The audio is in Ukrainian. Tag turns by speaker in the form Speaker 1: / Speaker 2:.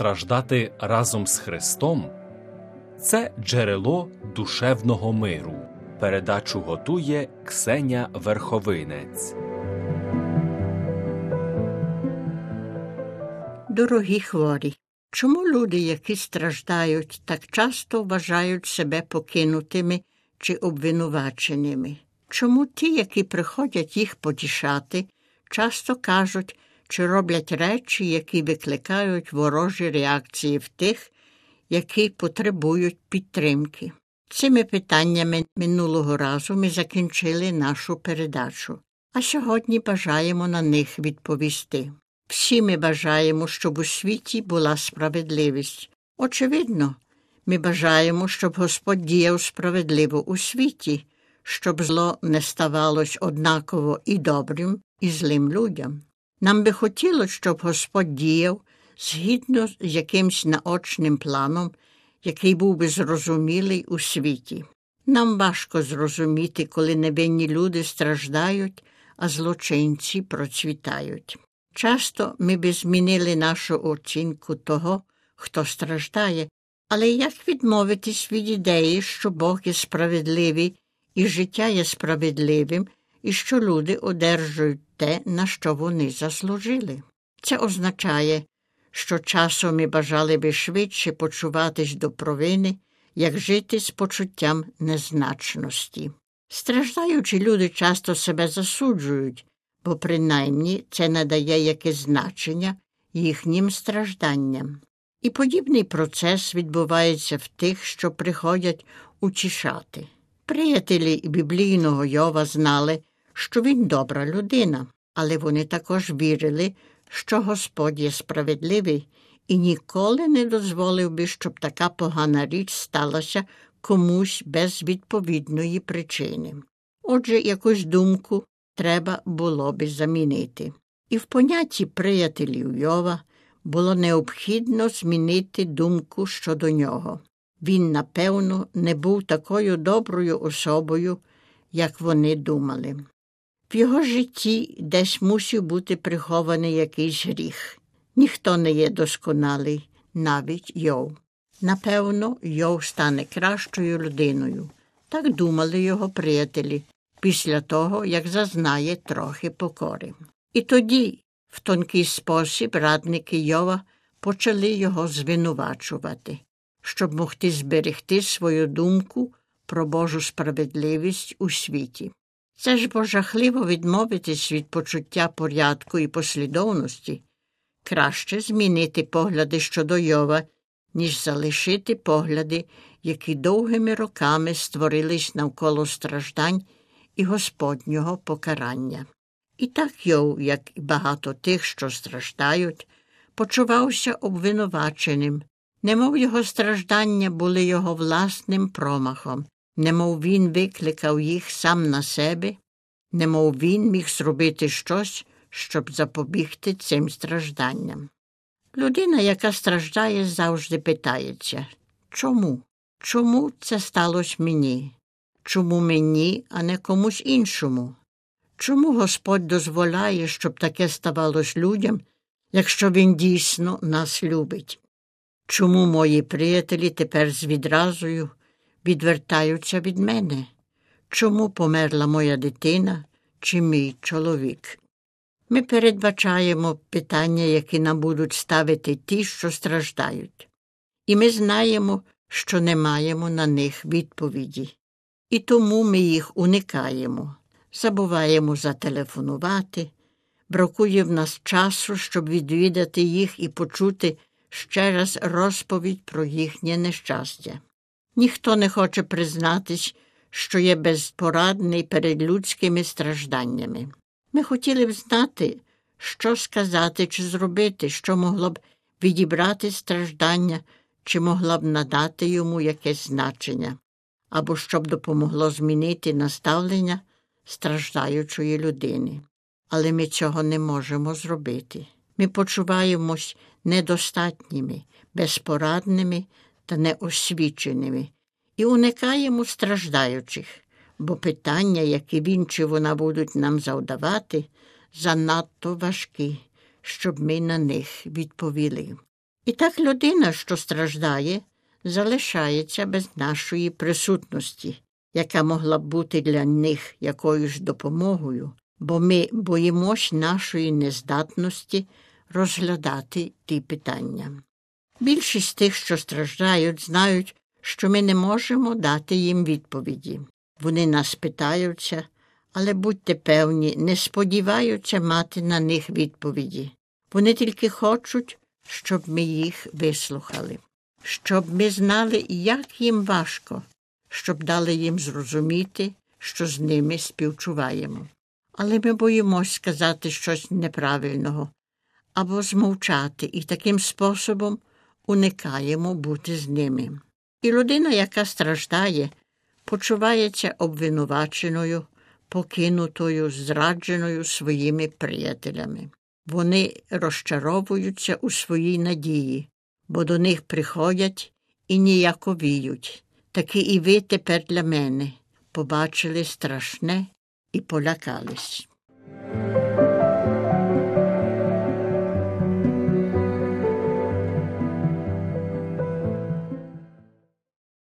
Speaker 1: страждати разом з Христом це джерело душевного миру. Передачу готує Ксеня Верховинець.
Speaker 2: Дорогі хворі, чому люди, які страждають, так часто вважають себе покинутими чи обвинуваченими? Чому ті, які приходять їх потішати, часто кажуть чи роблять речі, які викликають ворожі реакції в тих, які потребують підтримки? Цими питаннями минулого разу ми закінчили нашу передачу, а сьогодні бажаємо на них відповісти. Всі ми бажаємо, щоб у світі була справедливість. Очевидно, ми бажаємо, щоб Господь діяв справедливо у світі, щоб зло не ставалось однаково і добрим, і злим людям. Нам би хотілося, щоб Господь діяв згідно з якимсь наочним планом, який був би зрозумілий у світі. Нам важко зрозуміти, коли невинні люди страждають, а злочинці процвітають. Часто ми би змінили нашу оцінку того, хто страждає, але як відмовитись від ідеї, що Бог є справедливий і життя є справедливим, і що люди одержують те, на що вони заслужили? Це означає, що часом ми бажали би швидше почуватись до провини, як жити з почуттям незначності. Страждаючі люди часто себе засуджують, бо принаймні це надає якесь значення їхнім стражданням. І подібний процес відбувається в тих, що приходять утішати. Приятелі біблійного Йова знали, що він добра людина, але вони також вірили, що Господь є справедливий і ніколи не дозволив би, щоб така погана річ сталася комусь без відповідної причини. Отже, якусь думку треба було би замінити. І в понятті приятелів Йова було необхідно змінити думку щодо нього. Він, напевно, не був такою доброю особою, як вони думали. В його житті десь мусив бути прихований якийсь гріх. Ніхто не є досконалий, навіть Йов. Напевно, Йов стане кращою людиною. Так думали його приятелі, після того, як зазнає трохи покори. І тоді, в тонкий спосіб, радники Йова почали його звинувачувати, щоб могти зберегти свою думку про Божу справедливість у світі. Це ж бо жахливо відмовитись від почуття порядку і послідовності, краще змінити погляди щодо Йова, ніж залишити погляди, які довгими роками створились навколо страждань і Господнього покарання. І так Йов, як і багато тих, що страждають, почувався обвинуваченим, немов його страждання були його власним промахом, немов він викликав їх сам на себе, немов він міг зробити щось, щоб запобігти цим стражданням. Людина, яка страждає, завжди питається чому? Чому це сталося мені? Чому мені, а не комусь іншому? Чому Господь дозволяє, щоб таке ставалось людям, якщо Він дійсно нас любить? Чому мої приятелі тепер з відразою відвертаються від мене? Чому померла моя дитина чи мій чоловік? Ми передбачаємо питання, які нам будуть ставити ті, що страждають, і ми знаємо, що не маємо на них відповіді і тому ми їх уникаємо, забуваємо зателефонувати, бракує в нас часу, щоб відвідати їх і почути ще раз розповідь про їхнє нещастя. Ніхто не хоче признатись, що є безпорадний перед людськими стражданнями. Ми хотіли б знати, що сказати чи зробити, що могло б відібрати страждання, чи могла б надати йому якесь значення або щоб допомогло змінити наставлення страждаючої людини. Але ми цього не можемо зробити. Ми почуваємось недостатніми, безпорадними та неосвіченими і уникаємо страждаючих, бо питання, які він чи вона будуть нам завдавати, занадто важкі, щоб ми на них відповіли. І так людина, що страждає, залишається без нашої присутності, яка могла б бути для них якоюсь допомогою, бо ми боїмось нашої нездатності розглядати ті питання. Більшість тих, що страждають, знають, що ми не можемо дати їм відповіді. Вони нас питаються, але будьте певні, не сподіваються мати на них відповіді. Вони тільки хочуть, щоб ми їх вислухали, щоб ми знали, як їм важко, щоб дали їм зрозуміти, що з ними співчуваємо. Але ми боїмось сказати щось неправильного або змовчати і таким способом уникаємо бути з ними. І людина, яка страждає, почувається обвинуваченою, покинутою, зрадженою своїми приятелями. Вони розчаровуються у своїй надії, бо до них приходять і ніяковіють. Таки і ви тепер для мене побачили страшне і полякались.